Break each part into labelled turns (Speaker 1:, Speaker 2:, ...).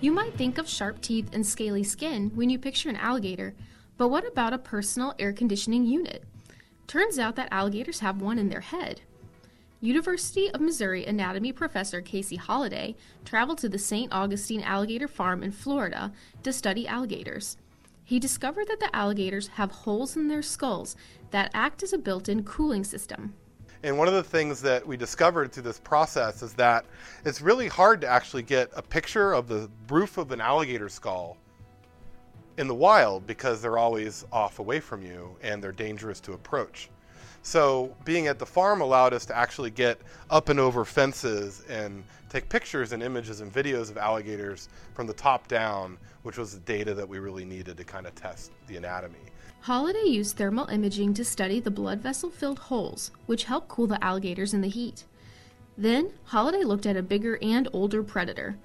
Speaker 1: You might think of sharp teeth and scaly skin when you picture an alligator, but what about a personal air conditioning unit? Turns out that alligators have one in their head. University of Missouri anatomy professor Casey Holliday traveled to the St. Augustine Alligator Farm in Florida to study alligators. He discovered that the alligators have holes in their skulls that act as a built in cooling system.
Speaker 2: And one of the things that we discovered through this process is that it's really hard to actually get a picture of the roof of an alligator skull in the wild because they're always off away from you and they're dangerous to approach. So being at the farm allowed us to actually get up and over fences and take pictures and images and videos of alligators from the top down, which was the data that we really needed to kind of test the anatomy.
Speaker 1: Holliday used thermal imaging to study the blood vessel filled holes, which help cool the alligators in the heat. Then, Holliday looked at a bigger and older predator.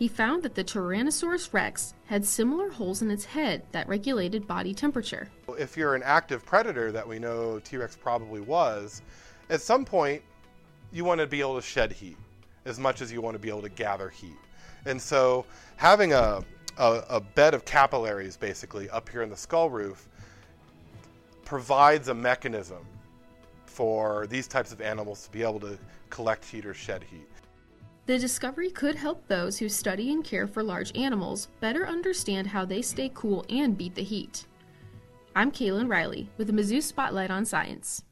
Speaker 1: He found that the Tyrannosaurus rex had similar holes in its head that regulated body temperature.
Speaker 2: If you're an active predator that we know T Rex probably was, at some point you want to be able to shed heat as much as you want to be able to gather heat. And so having a, a, a bed of capillaries basically up here in the skull roof provides a mechanism for these types of animals to be able to collect heat or shed heat.
Speaker 1: The discovery could help those who study and care for large animals better understand how they stay cool and beat the heat. I'm Kaylin Riley with the Mizzou Spotlight on Science.